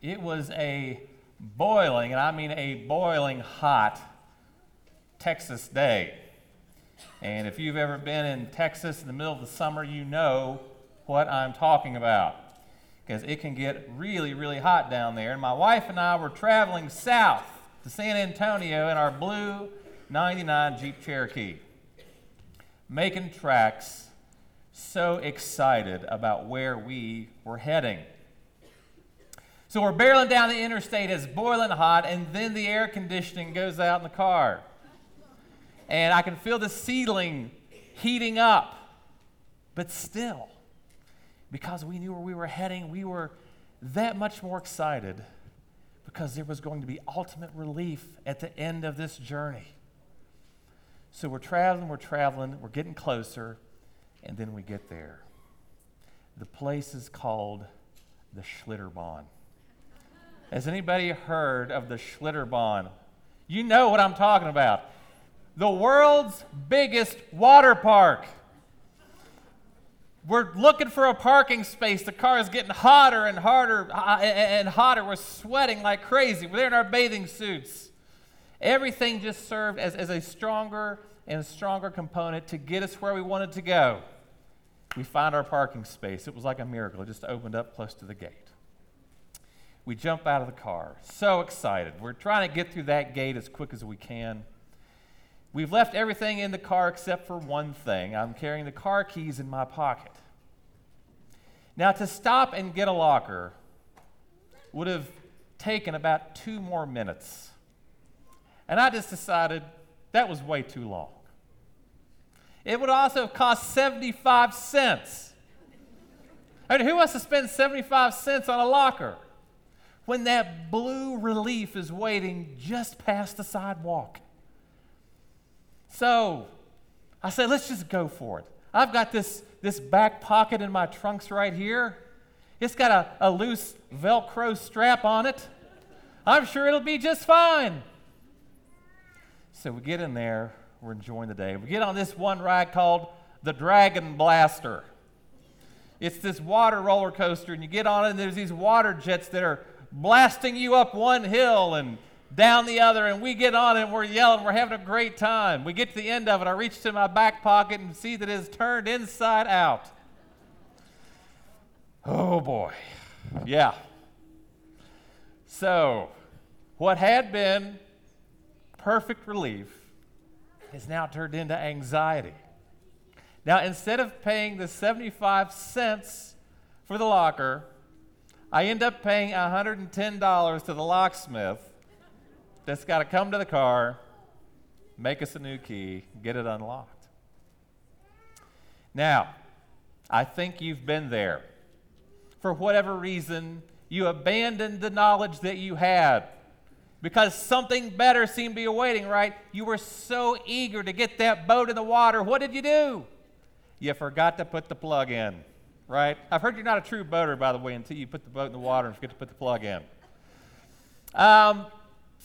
it was a boiling, and I mean a boiling hot Texas day. And if you've ever been in Texas in the middle of the summer, you know what I'm talking about. Because it can get really, really hot down there. And my wife and I were traveling south to San Antonio in our blue 99 Jeep Cherokee, making tracks, so excited about where we were heading. So we're barreling down the interstate, it's boiling hot, and then the air conditioning goes out in the car. And I can feel the ceiling heating up. But still, because we knew where we were heading, we were that much more excited because there was going to be ultimate relief at the end of this journey. So we're traveling, we're traveling, we're getting closer, and then we get there. The place is called the Schlitterbahn. Has anybody heard of the Schlitterbahn? You know what I'm talking about. The world's biggest water park. We're looking for a parking space. The car is getting hotter and harder uh, and hotter. We're sweating like crazy. We're there in our bathing suits. Everything just served as, as a stronger and stronger component to get us where we wanted to go. We find our parking space. It was like a miracle. It just opened up close to the gate. We jump out of the car, so excited. We're trying to get through that gate as quick as we can. We've left everything in the car except for one thing. I'm carrying the car keys in my pocket. Now, to stop and get a locker would have taken about two more minutes. And I just decided that was way too long. It would also have cost 75 cents. I mean, who wants to spend 75 cents on a locker when that blue relief is waiting just past the sidewalk? So I said, let's just go for it. I've got this, this back pocket in my trunks right here. It's got a, a loose Velcro strap on it. I'm sure it'll be just fine. So we get in there, we're enjoying the day. We get on this one ride called the Dragon Blaster. It's this water roller coaster, and you get on it, and there's these water jets that are blasting you up one hill and down the other, and we get on it and we're yelling, we're having a great time. We get to the end of it, I reach to my back pocket and see that it's turned inside out. Oh boy. Yeah. So, what had been perfect relief has now turned into anxiety. Now, instead of paying the 75 cents for the locker, I end up paying $110 to the locksmith that's got to come to the car, make us a new key, get it unlocked. Now, I think you've been there. For whatever reason, you abandoned the knowledge that you had because something better seemed to be awaiting, right? You were so eager to get that boat in the water. What did you do? You forgot to put the plug in, right? I've heard you're not a true boater, by the way, until you put the boat in the water and forget to put the plug in. Um,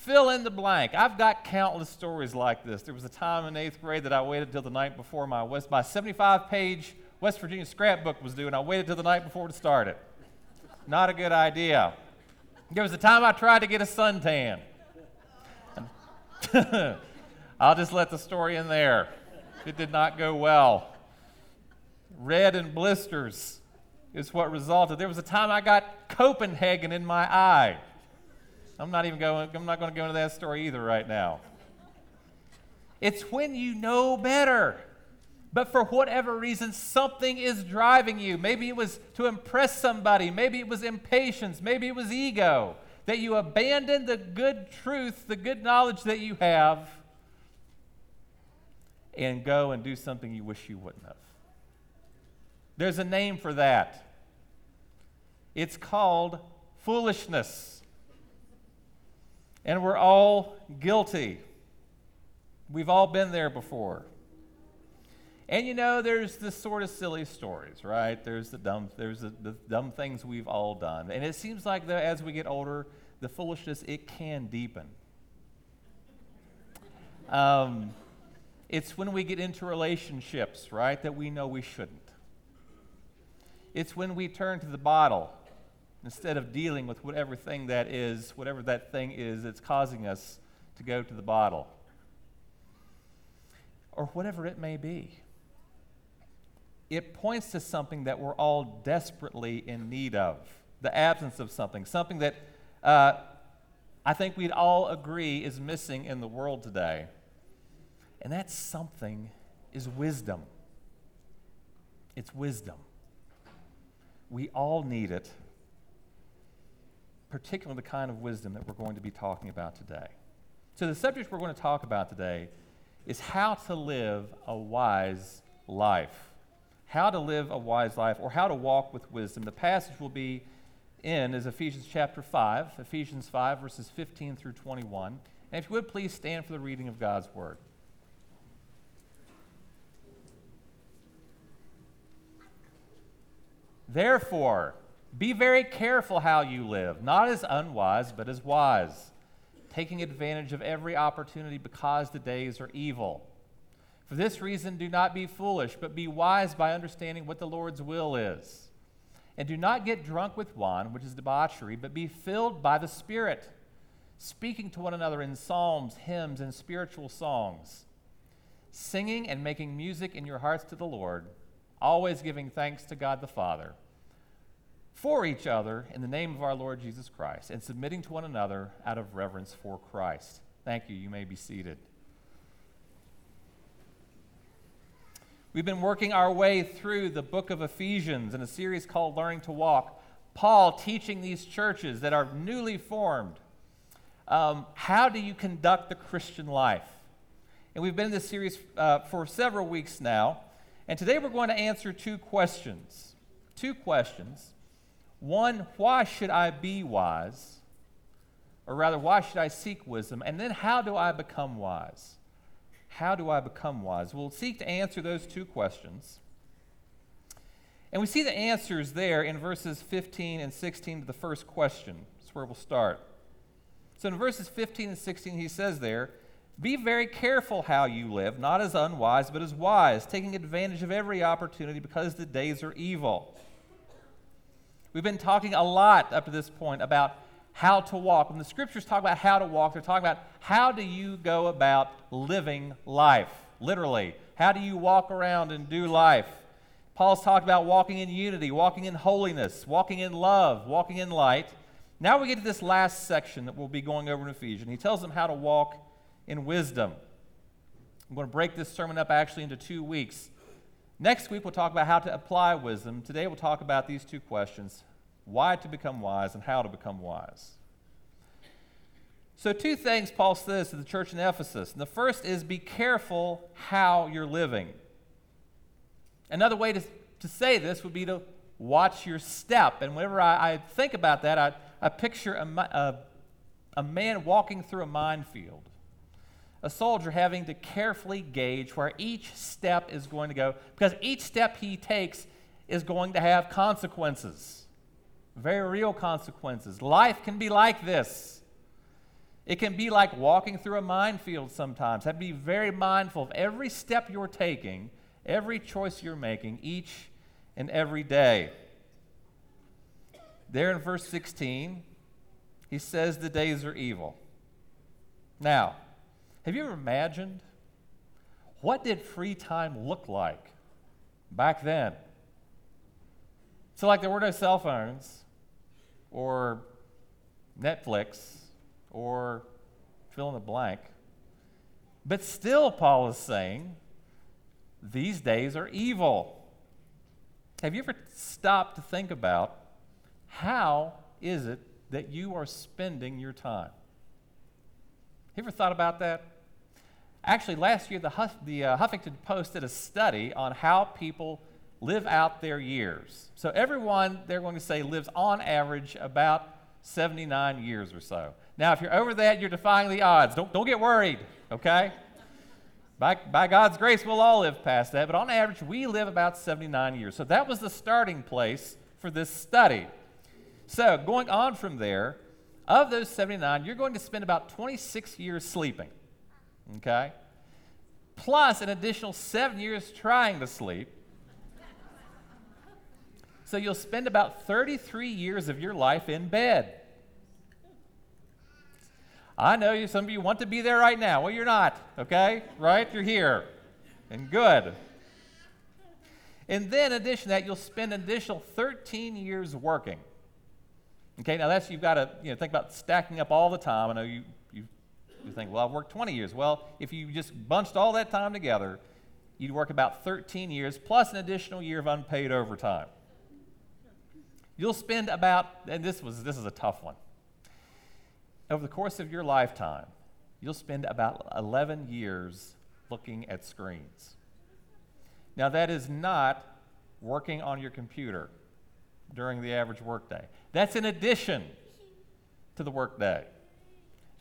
Fill in the blank. I've got countless stories like this. There was a time in eighth grade that I waited till the night before my West, my 75 page West Virginia scrapbook was due, and I waited till the night before to start it. Not a good idea. There was a time I tried to get a suntan. I'll just let the story in there. It did not go well. Red and blisters is what resulted. There was a time I got Copenhagen in my eye. I'm not even going, I'm not going to go into that story either right now. It's when you know better. But for whatever reason, something is driving you. Maybe it was to impress somebody. Maybe it was impatience. Maybe it was ego. That you abandon the good truth, the good knowledge that you have, and go and do something you wish you wouldn't have. There's a name for that. It's called foolishness. And we're all guilty. We've all been there before. And you know, there's the sort of silly stories, right? There's the dumb, there's the, the dumb things we've all done. And it seems like as we get older, the foolishness, it can deepen. Um, it's when we get into relationships, right, that we know we shouldn't. It's when we turn to the bottle instead of dealing with whatever thing that is, whatever that thing is that's causing us to go to the bottle, or whatever it may be. It points to something that we're all desperately in need of the absence of something, something that uh, I think we'd all agree is missing in the world today. And that something is wisdom. It's wisdom. We all need it, particularly the kind of wisdom that we're going to be talking about today. So, the subject we're going to talk about today is how to live a wise life. How to live a wise life, or how to walk with wisdom. The passage will be in is Ephesians chapter 5, Ephesians 5, verses 15 through 21. And if you would please stand for the reading of God's word. Therefore, be very careful how you live, not as unwise, but as wise, taking advantage of every opportunity because the days are evil. For this reason, do not be foolish, but be wise by understanding what the Lord's will is. And do not get drunk with wine, which is debauchery, but be filled by the Spirit, speaking to one another in psalms, hymns, and spiritual songs, singing and making music in your hearts to the Lord, always giving thanks to God the Father for each other in the name of our Lord Jesus Christ, and submitting to one another out of reverence for Christ. Thank you. You may be seated. We've been working our way through the book of Ephesians in a series called Learning to Walk. Paul teaching these churches that are newly formed um, how do you conduct the Christian life? And we've been in this series uh, for several weeks now. And today we're going to answer two questions. Two questions. One, why should I be wise? Or rather, why should I seek wisdom? And then, how do I become wise? How do I become wise? We'll seek to answer those two questions. And we see the answers there in verses 15 and 16 to the first question. That's where we'll start. So in verses 15 and 16, he says there, Be very careful how you live, not as unwise, but as wise, taking advantage of every opportunity because the days are evil. We've been talking a lot up to this point about how to walk. When the scriptures talk about how to walk, they're talking about how do you go about living life, literally. How do you walk around and do life? Paul's talked about walking in unity, walking in holiness, walking in love, walking in light. Now we get to this last section that we'll be going over in Ephesians. He tells them how to walk in wisdom. I'm going to break this sermon up actually into two weeks. Next week, we'll talk about how to apply wisdom. Today, we'll talk about these two questions why to become wise and how to become wise. So, two things Paul says to the church in Ephesus. And the first is be careful how you're living. Another way to, to say this would be to watch your step. And whenever I, I think about that, I, I picture a, a, a man walking through a minefield, a soldier having to carefully gauge where each step is going to go, because each step he takes is going to have consequences very real consequences. Life can be like this. It can be like walking through a minefield sometimes. Have to be very mindful of every step you're taking, every choice you're making, each and every day. There in verse 16, he says the days are evil. Now, have you ever imagined what did free time look like back then? So, like, there were no cell phones or Netflix or fill in the blank. But still, Paul is saying, these days are evil. Have you ever stopped to think about how is it that you are spending your time? Have You ever thought about that? Actually, last year, the, Huff, the uh, Huffington Post did a study on how people live out their years. So everyone, they're going to say, lives on average about 79 years or so. Now, if you're over that, you're defying the odds. Don't, don't get worried, okay? By, by God's grace, we'll all live past that, but on average, we live about 79 years. So that was the starting place for this study. So, going on from there, of those 79, you're going to spend about 26 years sleeping, okay? Plus an additional seven years trying to sleep So you'll spend about 33 years of your life in bed. I know you, some of you want to be there right now. Well, you're not, okay? Right? You're here. And good. And then, in addition to that, you'll spend an additional 13 years working. Okay, now that's, you've got to you know, think about stacking up all the time. I know you, you, think, well, I've worked 20 years. Well, if you just bunched all that time together, you'd work about 13 years plus an additional year of unpaid overtime. You'll spend about, and this was this is a tough one. Over the course of your lifetime, you'll spend about 11 years looking at screens. Now, that is not working on your computer during the average workday. That's in addition to the workday.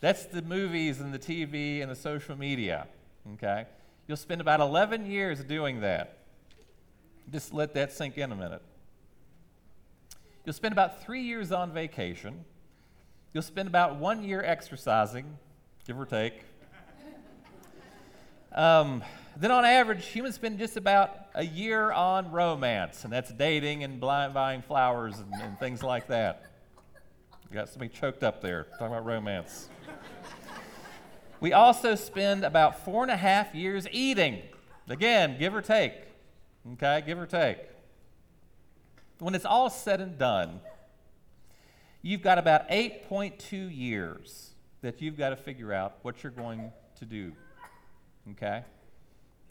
That's the movies and the TV and the social media. Okay? You'll spend about 11 years doing that. Just let that sink in a minute. You'll spend about three years on vacation. You'll spend about one year exercising, give or take. Um, then, on average, humans spend just about a year on romance, and that's dating and blind buying flowers and, and things like that. You got somebody choked up there talking about romance. We also spend about four and a half years eating. Again, give or take. Okay, give or take. When it's all said and done, you've got about 8.2 years that you've got to figure out what you're going to do. Okay?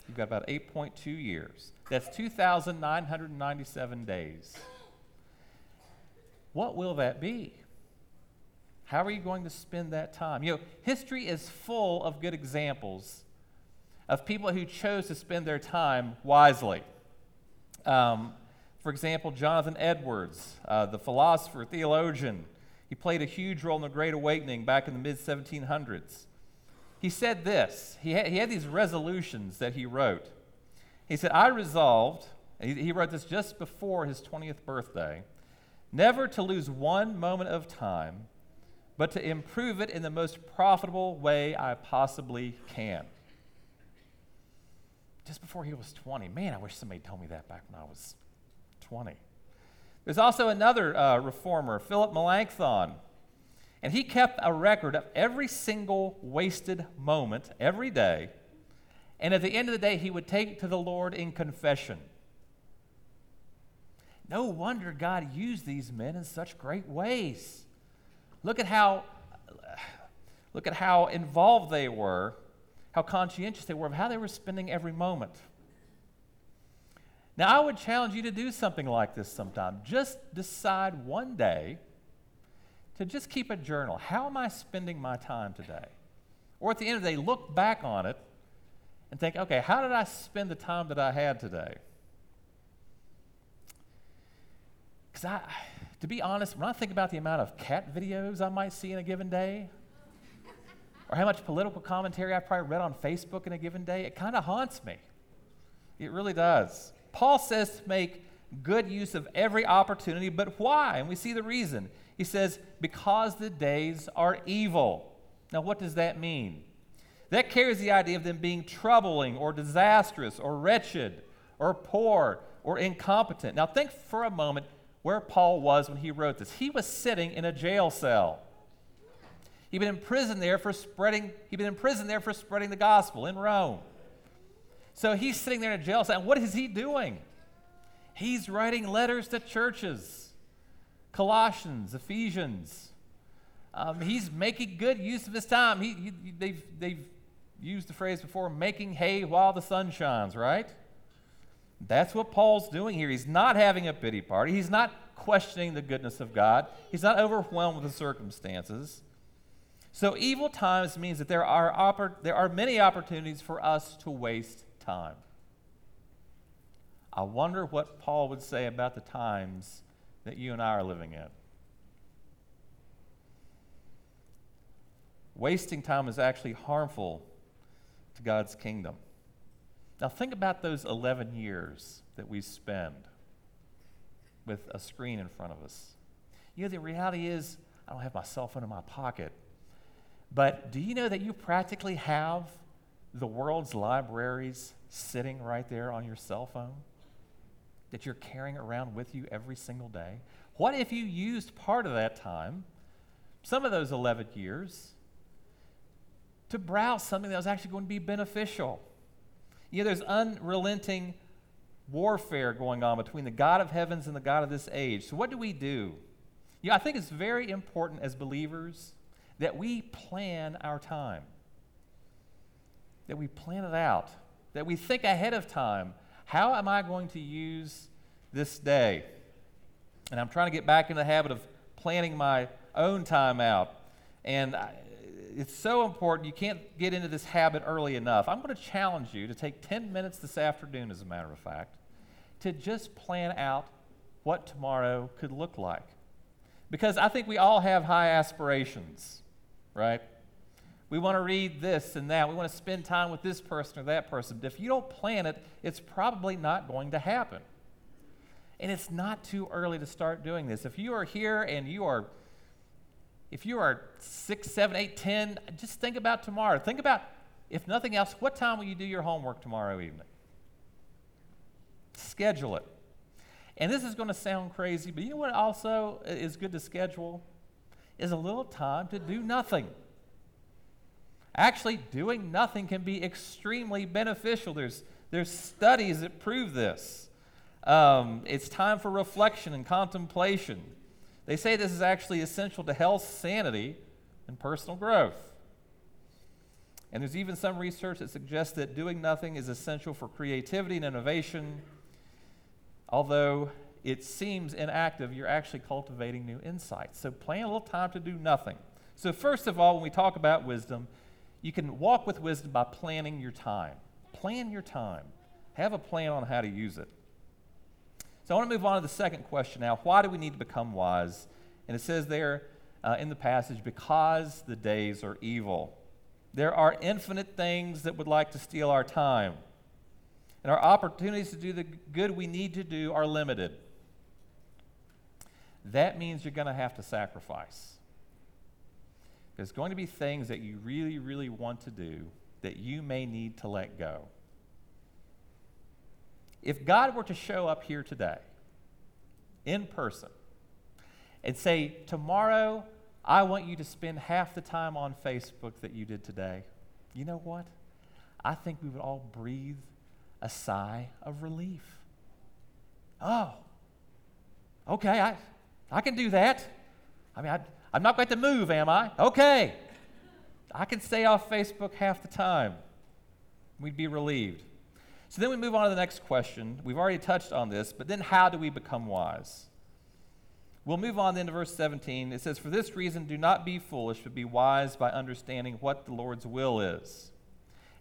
You've got about 8.2 years. That's 2,997 days. What will that be? How are you going to spend that time? You know, history is full of good examples of people who chose to spend their time wisely. Um, for example, Jonathan Edwards, uh, the philosopher, theologian, he played a huge role in the Great Awakening back in the mid 1700s he said this. He had, he had these resolutions that he wrote. He said, I resolved, he, he wrote this just before his 20th birthday, never to lose one moment of time, but to improve it in the most profitable way I possibly can. Just before he was 20. Man, I wish somebody told me that back when I was 20. There's also another uh, reformer, Philip Melanchthon. And he kept a record of every single wasted moment every day. And at the end of the day, he would take it to the Lord in confession. No wonder God used these men in such great ways. Look at how look at how involved they were, how conscientious they were of how they were spending every moment. Now, I would challenge you to do something like this sometime. Just decide one day to just keep a journal. How am I spending my time today? Or at the end of the day, look back on it and think, okay, how did I spend the time that I had today? Because I, to be honest, when I think about the amount of cat videos I might see in a given day, or how much political commentary I've probably read on Facebook in a given day, it kind of haunts me. It really does. Paul says to make good use of every opportunity, but why? And we see the reason. He says, because the days are evil. Now, what does that mean? That carries the idea of them being troubling or disastrous or wretched or poor or incompetent. Now, think for a moment where Paul was when he wrote this. He was sitting in a jail cell. He'd been in prison there for spreading, he'd been in prison there for spreading the gospel in Rome. So he's sitting there in a jail cell, and what is he doing? He's writing letters to churches. Colossians, Ephesians. Um, he's making good use of his time. He, he, they've, they've used the phrase before making hay while the sun shines, right? That's what Paul's doing here. He's not having a pity party, he's not questioning the goodness of God, he's not overwhelmed with the circumstances. So, evil times means that there are, oppor- there are many opportunities for us to waste time. I wonder what Paul would say about the times that you and I are living in. Wasting time is actually harmful to God's kingdom. Now, think about those 11 years that we spend with a screen in front of us. You know, the reality is, I don't have my cell phone in my pocket. But do you know that you practically have the world's libraries sitting right there on your cell phone? that you're carrying around with you every single day? What if you used part of that time, some of those 11 years, to browse something that was actually going to be beneficial? You know, there's unrelenting warfare going on between the God of heavens and the God of this age. So, what do we do? Yeah, I think it's very important as believers that we plan our time, that we plan it out, that we think ahead of time. How am I going to use this day? And I'm trying to get back in the habit of planning my own time out. And I, it's so important. You can't get into this habit early enough. I'm going to challenge you to take 10 minutes this afternoon, as a matter of fact, to just plan out what tomorrow could look like. Because I think we all have high aspirations, right? We want to read this and that. We want to spend time with this person or that person. But if you don't plan it, it's probably not going to happen. And it's not too early to start doing this. If you are here and you are if you are six, seven, eight, ten, just think about tomorrow. Think about, if nothing else, what time will you do your homework tomorrow evening? Schedule it. And this is going to sound crazy, but you know what also is good to schedule? Is a little time to do nothing. Actually, doing nothing can be extremely beneficial. There's, there's studies that prove this. Um, it's time for reflection and contemplation. They say this is actually essential to health, sanity, and personal growth. And there's even some research that suggests that doing nothing is essential for creativity and innovation. Although it seems inactive, you're actually cultivating new insights. So plan a little time to do nothing. So, first of all, when we talk about wisdom, you can walk with wisdom by planning your time. Plan your time, have a plan on how to use it. So I want to move on to the second question now. Why do we need to become wise? And it says there uh, in the passage, because the days are evil. There are infinite things that would like to steal our time. And our opportunities to do the good we need to do are limited. That means you're going to have to sacrifice. There's going to be things that you really, really want to do that you may need to let go. If God were to show up here today in person and say, Tomorrow, I want you to spend half the time on Facebook that you did today, you know what? I think we would all breathe a sigh of relief. Oh, okay, I, I can do that. I mean, I, I'm not going to move, am I? Okay. I can stay off Facebook half the time. We'd be relieved. So then we move on to the next question. We've already touched on this, but then how do we become wise? We'll move on then to verse 17. It says, For this reason, do not be foolish, but be wise by understanding what the Lord's will is.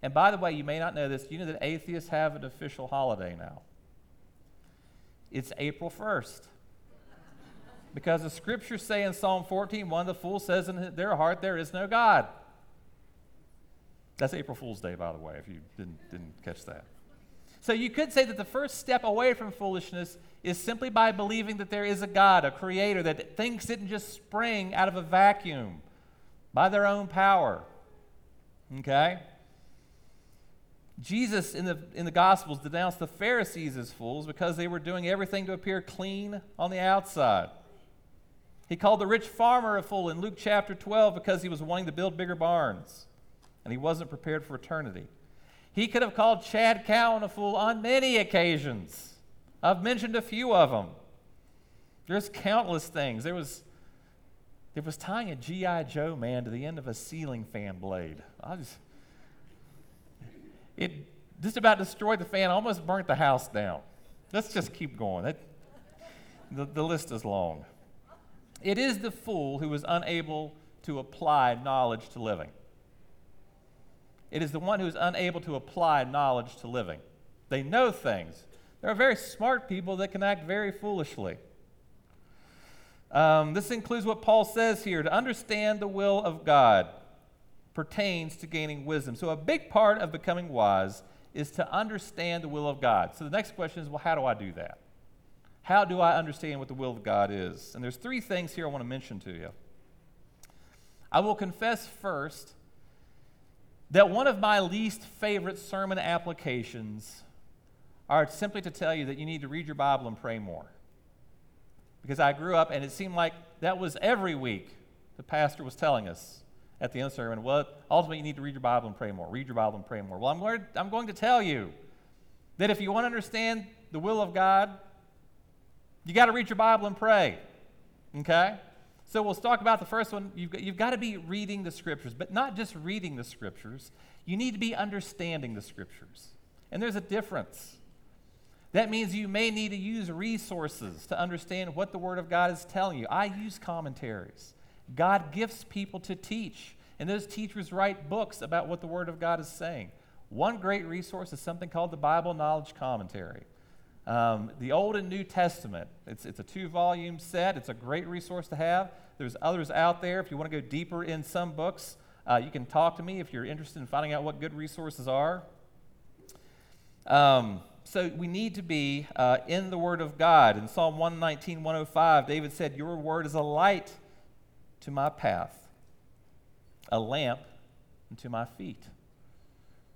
And by the way, you may not know this. You know that atheists have an official holiday now. It's April 1st. because the scriptures say in Psalm 14, one, the fool says in their heart, There is no God. That's April Fool's Day, by the way, if you didn't, didn't catch that. So you could say that the first step away from foolishness is simply by believing that there is a God, a creator, that things didn't just spring out of a vacuum by their own power. Okay? Jesus in the, in the Gospels denounced the Pharisees as fools because they were doing everything to appear clean on the outside. He called the rich farmer a fool in Luke chapter 12 because he was wanting to build bigger barns and he wasn't prepared for eternity. He could have called Chad Cowan a fool on many occasions. I've mentioned a few of them. There's countless things. There was, there was tying a G.I. Joe man to the end of a ceiling fan blade. I just, it just about destroyed the fan, almost burnt the house down. Let's just keep going. It, the, the list is long. It is the fool who is unable to apply knowledge to living. It is the one who is unable to apply knowledge to living. They know things. There are very smart people that can act very foolishly. Um, this includes what Paul says here to understand the will of God pertains to gaining wisdom. So, a big part of becoming wise is to understand the will of God. So, the next question is well, how do I do that? How do I understand what the will of God is? And there's three things here I want to mention to you. I will confess first that one of my least favorite sermon applications are simply to tell you that you need to read your Bible and pray more. Because I grew up and it seemed like that was every week the pastor was telling us at the end of the sermon, well, ultimately you need to read your Bible and pray more. Read your Bible and pray more. Well, I'm going, I'm going to tell you that if you want to understand the will of God, you got to read your Bible and pray. Okay? So we'll talk about the first one. You've got, you've got to be reading the scriptures, but not just reading the scriptures. You need to be understanding the scriptures. And there's a difference. That means you may need to use resources to understand what the Word of God is telling you. I use commentaries. God gifts people to teach, and those teachers write books about what the Word of God is saying. One great resource is something called the Bible Knowledge Commentary. Um, the Old and New Testament. It's, it's a two volume set. It's a great resource to have. There's others out there. If you want to go deeper in some books, uh, you can talk to me if you're interested in finding out what good resources are. Um, so we need to be uh, in the Word of God. In Psalm 119, 105, David said, Your word is a light to my path, a lamp unto my feet.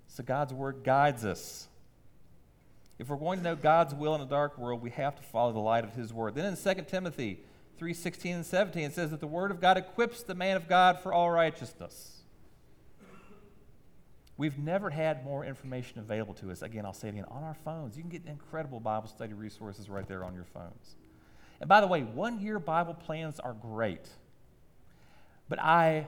So God's Word guides us. If we're going to know God's will in a dark world, we have to follow the light of His Word. Then in 2 Timothy 3 16 and 17, it says that the Word of God equips the man of God for all righteousness. We've never had more information available to us. Again, I'll say it again on our phones. You can get incredible Bible study resources right there on your phones. And by the way, one year Bible plans are great. But I,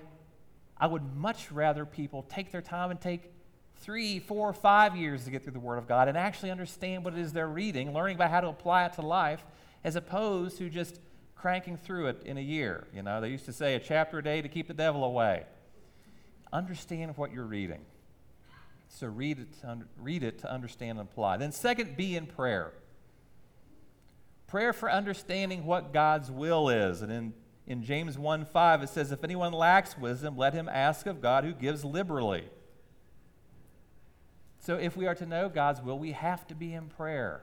I would much rather people take their time and take three, four, five years to get through the Word of God and actually understand what it is they're reading, learning about how to apply it to life, as opposed to just cranking through it in a year. You know, they used to say a chapter a day to keep the devil away. Understand what you're reading. So read it, to, read it to understand and apply. Then, second, be in prayer. Prayer for understanding what God's will is. And in, in James 1 5, it says, If anyone lacks wisdom, let him ask of God who gives liberally. So, if we are to know God's will, we have to be in prayer.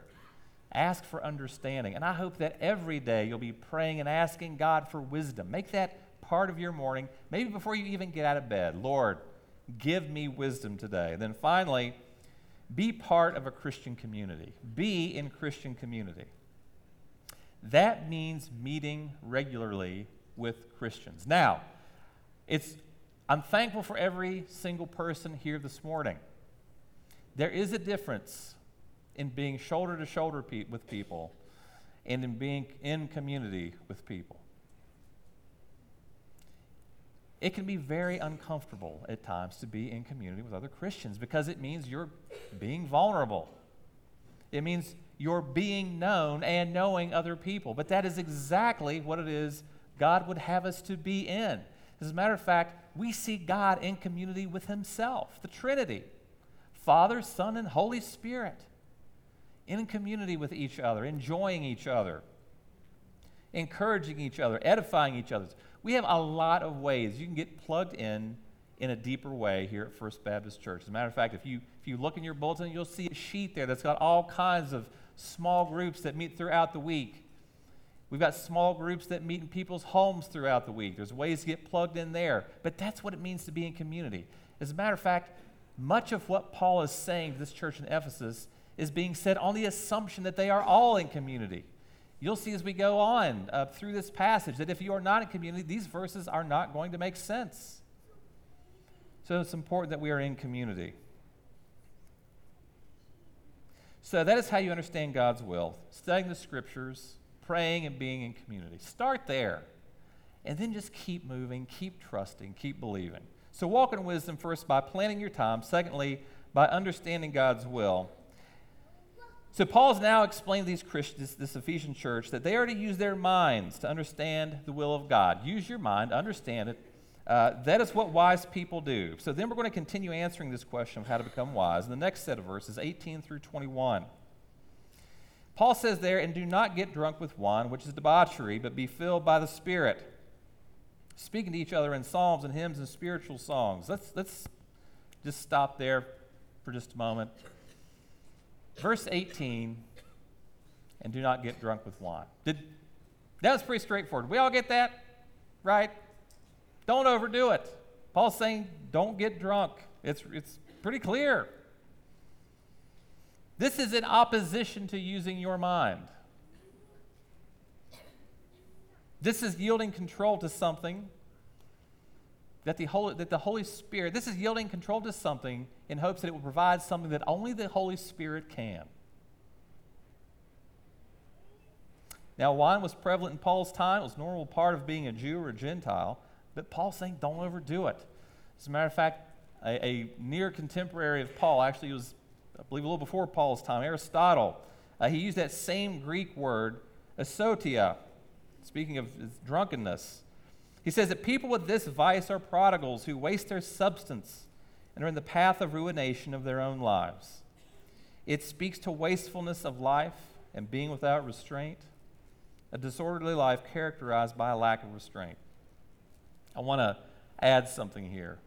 Ask for understanding. And I hope that every day you'll be praying and asking God for wisdom. Make that part of your morning, maybe before you even get out of bed. Lord, Give me wisdom today. And then finally, be part of a Christian community. Be in Christian community. That means meeting regularly with Christians. Now, it's I'm thankful for every single person here this morning. There is a difference in being shoulder to shoulder pe- with people and in being in community with people it can be very uncomfortable at times to be in community with other Christians because it means you're being vulnerable. It means you're being known and knowing other people. But that is exactly what it is God would have us to be in. As a matter of fact, we see God in community with Himself, the Trinity Father, Son, and Holy Spirit. In community with each other, enjoying each other, encouraging each other, edifying each other. We have a lot of ways you can get plugged in in a deeper way here at First Baptist Church. As a matter of fact, if you, if you look in your bulletin, you'll see a sheet there that's got all kinds of small groups that meet throughout the week. We've got small groups that meet in people's homes throughout the week. There's ways to get plugged in there. But that's what it means to be in community. As a matter of fact, much of what Paul is saying to this church in Ephesus is being said on the assumption that they are all in community. You'll see as we go on uh, through this passage that if you are not in community, these verses are not going to make sense. So it's important that we are in community. So that is how you understand God's will studying the scriptures, praying, and being in community. Start there. And then just keep moving, keep trusting, keep believing. So walk in wisdom first by planning your time. Secondly, by understanding God's will. So Paul's now explained to these Christians, this Ephesian church, that they are to use their minds to understand the will of God. Use your mind, understand it. Uh, that is what wise people do. So then we're going to continue answering this question of how to become wise in the next set of verses, 18 through 21. Paul says there, and do not get drunk with wine, which is debauchery, but be filled by the Spirit, speaking to each other in psalms and hymns and spiritual songs. Let's, let's just stop there for just a moment. Verse 18, and do not get drunk with wine. Did, that was pretty straightforward. We all get that? Right? Don't overdo it. Paul's saying, don't get drunk. It's, it's pretty clear. This is in opposition to using your mind. This is yielding control to something that the, Holy, that the Holy Spirit, this is yielding control to something in hopes that it will provide something that only the Holy Spirit can. Now, wine was prevalent in Paul's time. It was a normal part of being a Jew or a Gentile. But Paul's saying, don't overdo it. As a matter of fact, a, a near contemporary of Paul, actually, was, I believe, a little before Paul's time, Aristotle, uh, he used that same Greek word, asotia, speaking of drunkenness. He says that people with this vice are prodigals who waste their substance and are in the path of ruination of their own lives. It speaks to wastefulness of life and being without restraint, a disorderly life characterized by a lack of restraint. I want to add something here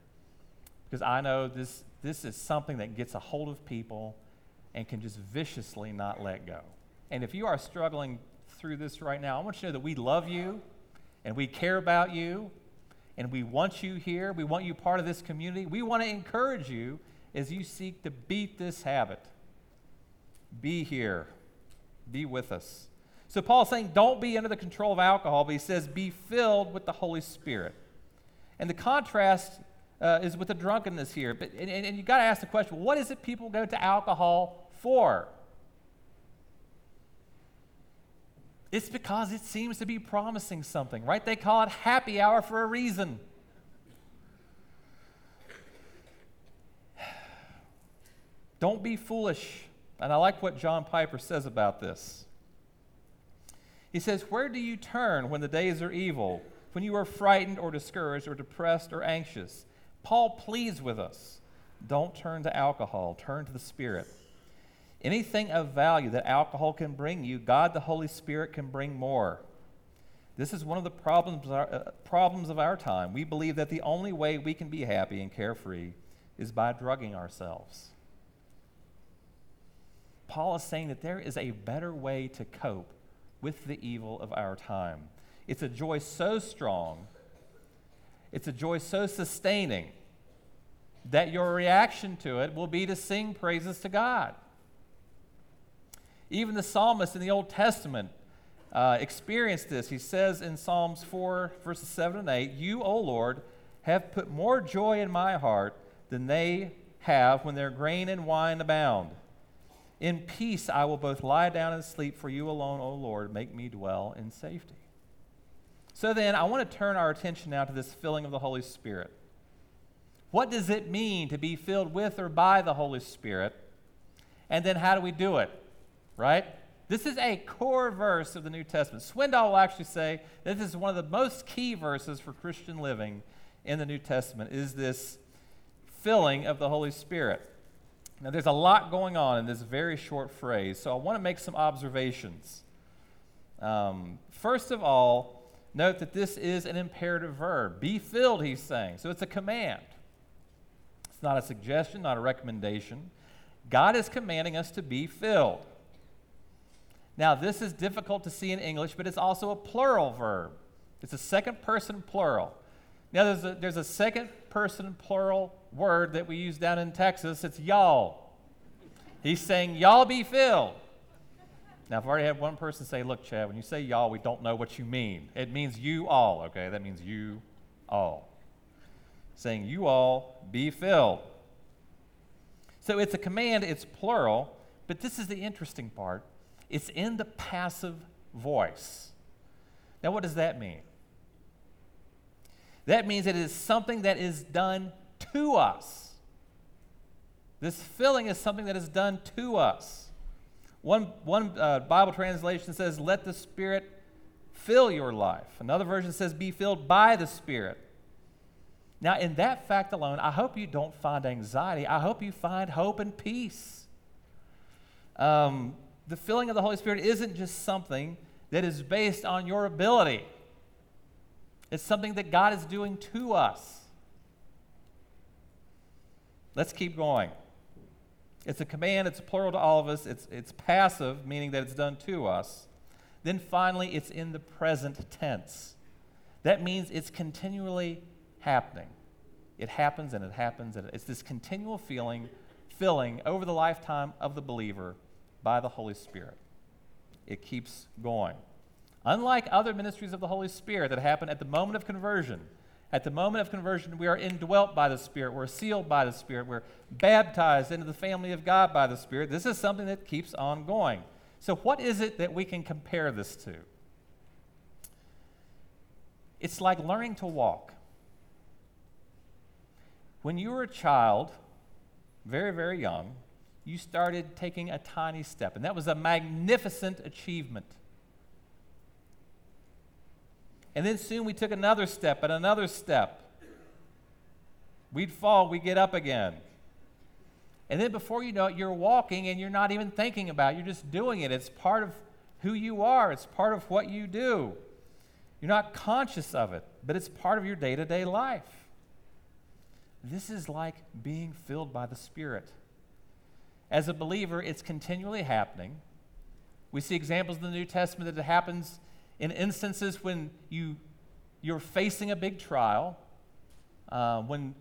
because I know this, this is something that gets a hold of people and can just viciously not let go. And if you are struggling through this right now, I want you to know that we love you and we care about you and we want you here. We want you part of this community. We want to encourage you as you seek to beat this habit. Be here, be with us. So, Paul's saying, don't be under the control of alcohol, but he says, be filled with the Holy Spirit. And the contrast uh, is with the drunkenness here. But, and, and you've got to ask the question what is it people go to alcohol for? It's because it seems to be promising something, right? They call it happy hour for a reason. Don't be foolish. And I like what John Piper says about this. He says, Where do you turn when the days are evil? when you are frightened or discouraged or depressed or anxious. Paul pleads with us don't turn to alcohol, turn to the Spirit. Anything of value that alcohol can bring you, God the Holy Spirit can bring more. This is one of the problems uh, problems of our time. We believe that the only way we can be happy and carefree is by drugging ourselves. Paul is saying that there is a better way to cope with the evil of our time. It's a joy so strong, it's a joy so sustaining that your reaction to it will be to sing praises to God. Even the psalmist in the Old Testament uh, experienced this. He says in Psalms 4, verses 7 and 8, You, O Lord, have put more joy in my heart than they have when their grain and wine abound. In peace I will both lie down and sleep, for you alone, O Lord, make me dwell in safety. So then, I want to turn our attention now to this filling of the Holy Spirit. What does it mean to be filled with or by the Holy Spirit? And then, how do we do it? Right? This is a core verse of the New Testament. Swindoll will actually say this is one of the most key verses for Christian living in the New Testament is this filling of the Holy Spirit. Now, there's a lot going on in this very short phrase, so I want to make some observations. Um, first of all, Note that this is an imperative verb. Be filled, he's saying. So it's a command. It's not a suggestion, not a recommendation. God is commanding us to be filled. Now, this is difficult to see in English, but it's also a plural verb. It's a second person plural. Now, there's a, there's a second person plural word that we use down in Texas. It's y'all. He's saying, y'all be filled. Now, I've already had one person say, Look, Chad, when you say y'all, we don't know what you mean. It means you all, okay? That means you all. Saying, You all be filled. So it's a command, it's plural, but this is the interesting part. It's in the passive voice. Now, what does that mean? That means it is something that is done to us. This filling is something that is done to us. One, one uh, Bible translation says, Let the Spirit fill your life. Another version says, Be filled by the Spirit. Now, in that fact alone, I hope you don't find anxiety. I hope you find hope and peace. Um, the filling of the Holy Spirit isn't just something that is based on your ability, it's something that God is doing to us. Let's keep going. It's a command, it's plural to all of us, it's, it's passive, meaning that it's done to us. Then finally, it's in the present tense. That means it's continually happening. It happens and it happens, and it's this continual feeling filling over the lifetime of the believer by the Holy Spirit. It keeps going. Unlike other ministries of the Holy Spirit that happen at the moment of conversion, at the moment of conversion, we are indwelt by the Spirit. We're sealed by the Spirit. We're baptized into the family of God by the Spirit. This is something that keeps on going. So, what is it that we can compare this to? It's like learning to walk. When you were a child, very, very young, you started taking a tiny step, and that was a magnificent achievement. And then soon we took another step and another step. We'd fall, we get up again. And then before you know it, you're walking and you're not even thinking about it. You're just doing it. It's part of who you are, it's part of what you do. You're not conscious of it, but it's part of your day to day life. This is like being filled by the Spirit. As a believer, it's continually happening. We see examples in the New Testament that it happens in instances when you, you're facing a big trial. Uh, when,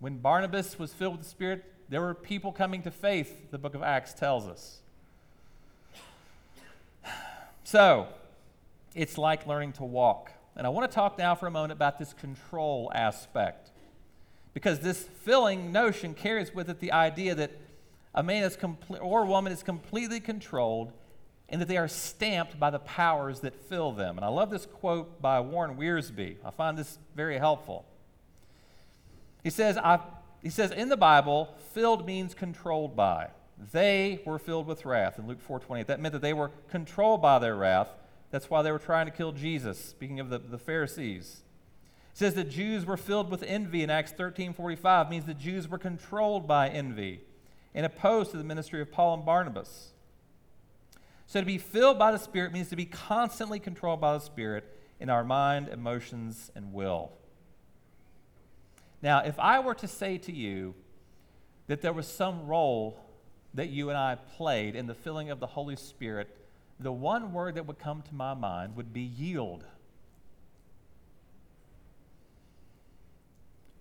when Barnabas was filled with the Spirit, there were people coming to faith, the book of Acts tells us. So, it's like learning to walk. And I want to talk now for a moment about this control aspect. Because this filling notion carries with it the idea that a man is complete or a woman is completely controlled and that they are stamped by the powers that fill them. And I love this quote by Warren Wiersbe. I find this very helpful. He says, I, he says, in the Bible, filled means controlled by. They were filled with wrath in Luke 4:28. That meant that they were controlled by their wrath that's why they were trying to kill Jesus, speaking of the, the Pharisees. It says that Jews were filled with envy in Acts 13 45, means the Jews were controlled by envy and opposed to the ministry of Paul and Barnabas. So to be filled by the Spirit means to be constantly controlled by the Spirit in our mind, emotions, and will. Now, if I were to say to you that there was some role that you and I played in the filling of the Holy Spirit the one word that would come to my mind would be yield.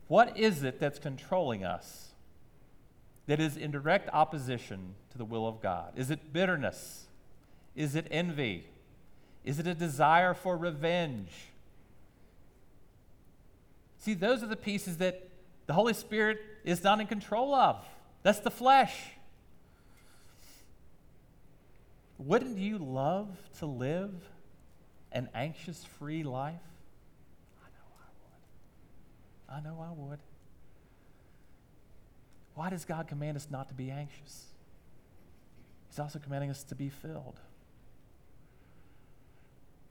What is it that's controlling us that is in direct opposition to the will of God? Is it bitterness? Is it envy? Is it a desire for revenge? See, those are the pieces that the Holy Spirit is not in control of. That's the flesh. Wouldn't you love to live an anxious free life? I know I would. Why does God command us not to be anxious? He's also commanding us to be filled.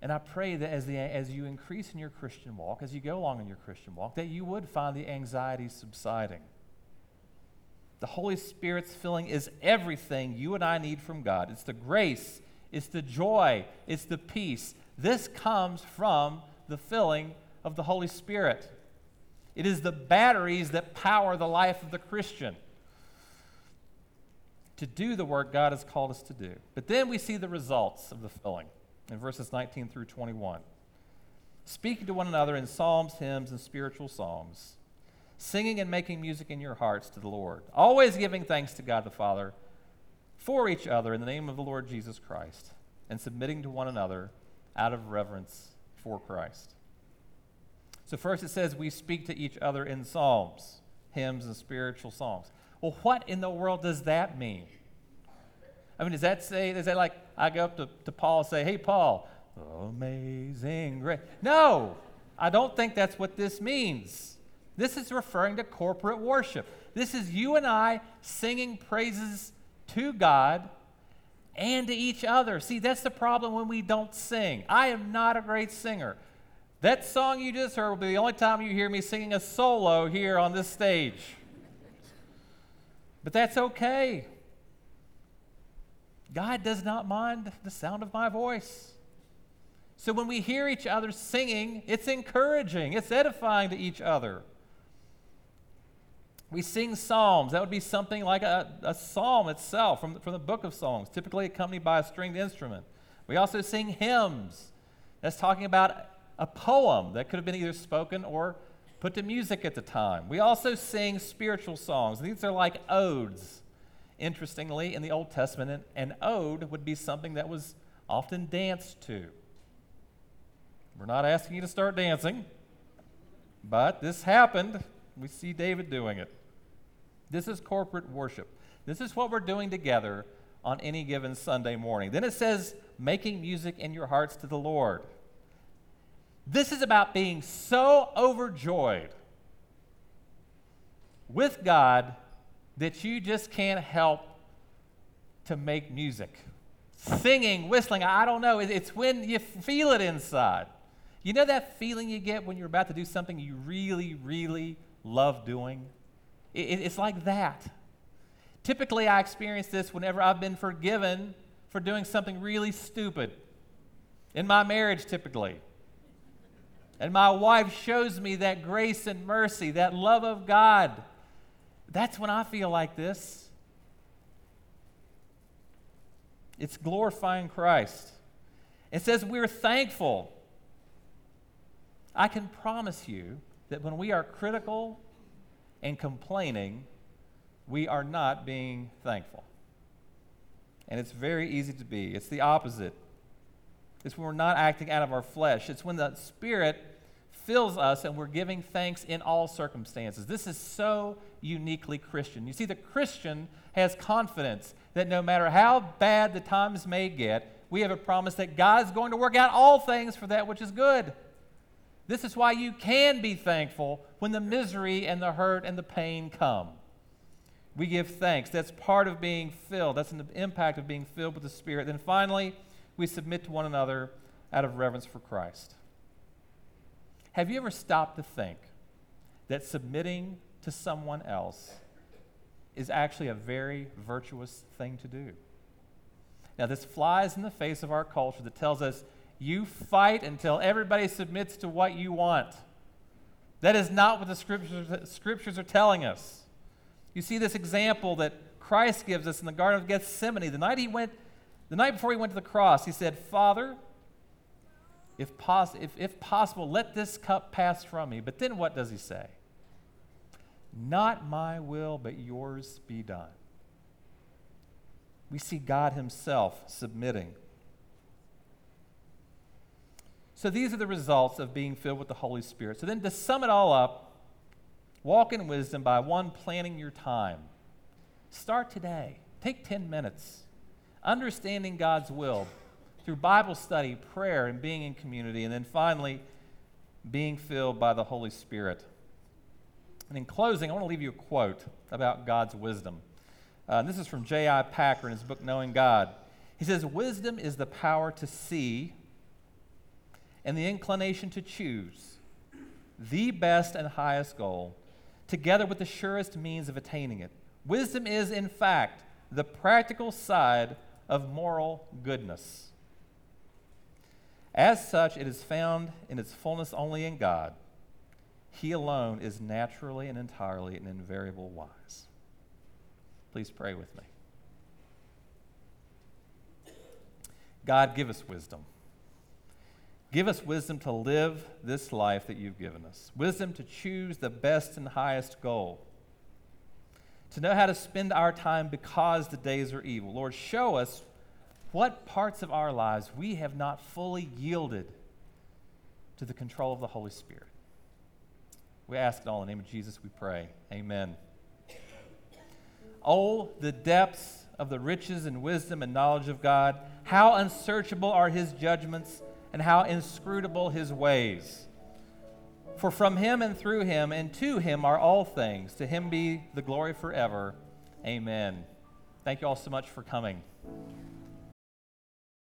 And I pray that as, the, as you increase in your Christian walk, as you go along in your Christian walk, that you would find the anxiety subsiding the Holy Spirit's filling is everything you and I need from God. It's the grace, it's the joy, it's the peace. This comes from the filling of the Holy Spirit. It is the batteries that power the life of the Christian to do the work God has called us to do. But then we see the results of the filling in verses 19 through 21. Speaking to one another in psalms, hymns, and spiritual songs singing and making music in your hearts to the Lord, always giving thanks to God the Father for each other in the name of the Lord Jesus Christ, and submitting to one another out of reverence for Christ. So, first it says we speak to each other in psalms, hymns, and spiritual songs. Well, what in the world does that mean? I mean, does that say, is that like I go up to, to Paul and say, hey, Paul, amazing grace? No, I don't think that's what this means. This is referring to corporate worship. This is you and I singing praises to God and to each other. See, that's the problem when we don't sing. I am not a great singer. That song you just heard will be the only time you hear me singing a solo here on this stage. But that's okay. God does not mind the sound of my voice. So when we hear each other singing, it's encouraging, it's edifying to each other. We sing psalms. That would be something like a, a psalm itself from, from the book of Psalms, typically accompanied by a stringed instrument. We also sing hymns. That's talking about a poem that could have been either spoken or put to music at the time. We also sing spiritual songs. These are like odes. Interestingly, in the Old Testament, an ode would be something that was often danced to. We're not asking you to start dancing, but this happened. We see David doing it. This is corporate worship. This is what we're doing together on any given Sunday morning. Then it says, making music in your hearts to the Lord. This is about being so overjoyed with God that you just can't help to make music. Singing, whistling, I don't know. It's when you feel it inside. You know that feeling you get when you're about to do something you really, really love doing? It's like that. Typically, I experience this whenever I've been forgiven for doing something really stupid. In my marriage, typically. And my wife shows me that grace and mercy, that love of God. That's when I feel like this. It's glorifying Christ. It says we're thankful. I can promise you that when we are critical and complaining, we are not being thankful. And it's very easy to be. It's the opposite. It's when we're not acting out of our flesh. It's when the Spirit fills us and we're giving thanks in all circumstances. This is so uniquely Christian. You see, the Christian has confidence that no matter how bad the times may get, we have a promise that God is going to work out all things for that which is good. This is why you can be thankful when the misery and the hurt and the pain come. We give thanks. That's part of being filled. That's an impact of being filled with the Spirit. Then finally, we submit to one another out of reverence for Christ. Have you ever stopped to think that submitting to someone else is actually a very virtuous thing to do? Now, this flies in the face of our culture that tells us you fight until everybody submits to what you want. That is not what the scriptures, scriptures are telling us. You see this example that Christ gives us in the Garden of Gethsemane. The night he went, the night before he went to the cross, he said, Father, if, pos- if, if possible, let this cup pass from me. But then what does he say? Not my will, but yours be done. We see God Himself submitting. So these are the results of being filled with the Holy Spirit. So then to sum it all up, walk in wisdom by one, planning your time. Start today. Take 10 minutes. Understanding God's will through Bible study, prayer, and being in community. And then finally, being filled by the Holy Spirit. And in closing, I want to leave you a quote about God's wisdom. Uh, this is from J.I. Packer in his book, Knowing God. He says, Wisdom is the power to see and the inclination to choose the best and highest goal, together with the surest means of attaining it. Wisdom is, in fact, the practical side of moral goodness. As such, it is found in its fullness only in God. He alone is naturally and entirely and invariable wise. Please pray with me. God, give us wisdom. Give us wisdom to live this life that you've given us, wisdom to choose the best and highest goal, to know how to spend our time because the days are evil. Lord, show us what parts of our lives we have not fully yielded to the control of the Holy Spirit. We ask it all in the name of Jesus, we pray. Amen. Oh, the depths of the riches and wisdom and knowledge of God. How unsearchable are his judgments and how inscrutable his ways. For from him and through him and to him are all things. To him be the glory forever. Amen. Thank you all so much for coming.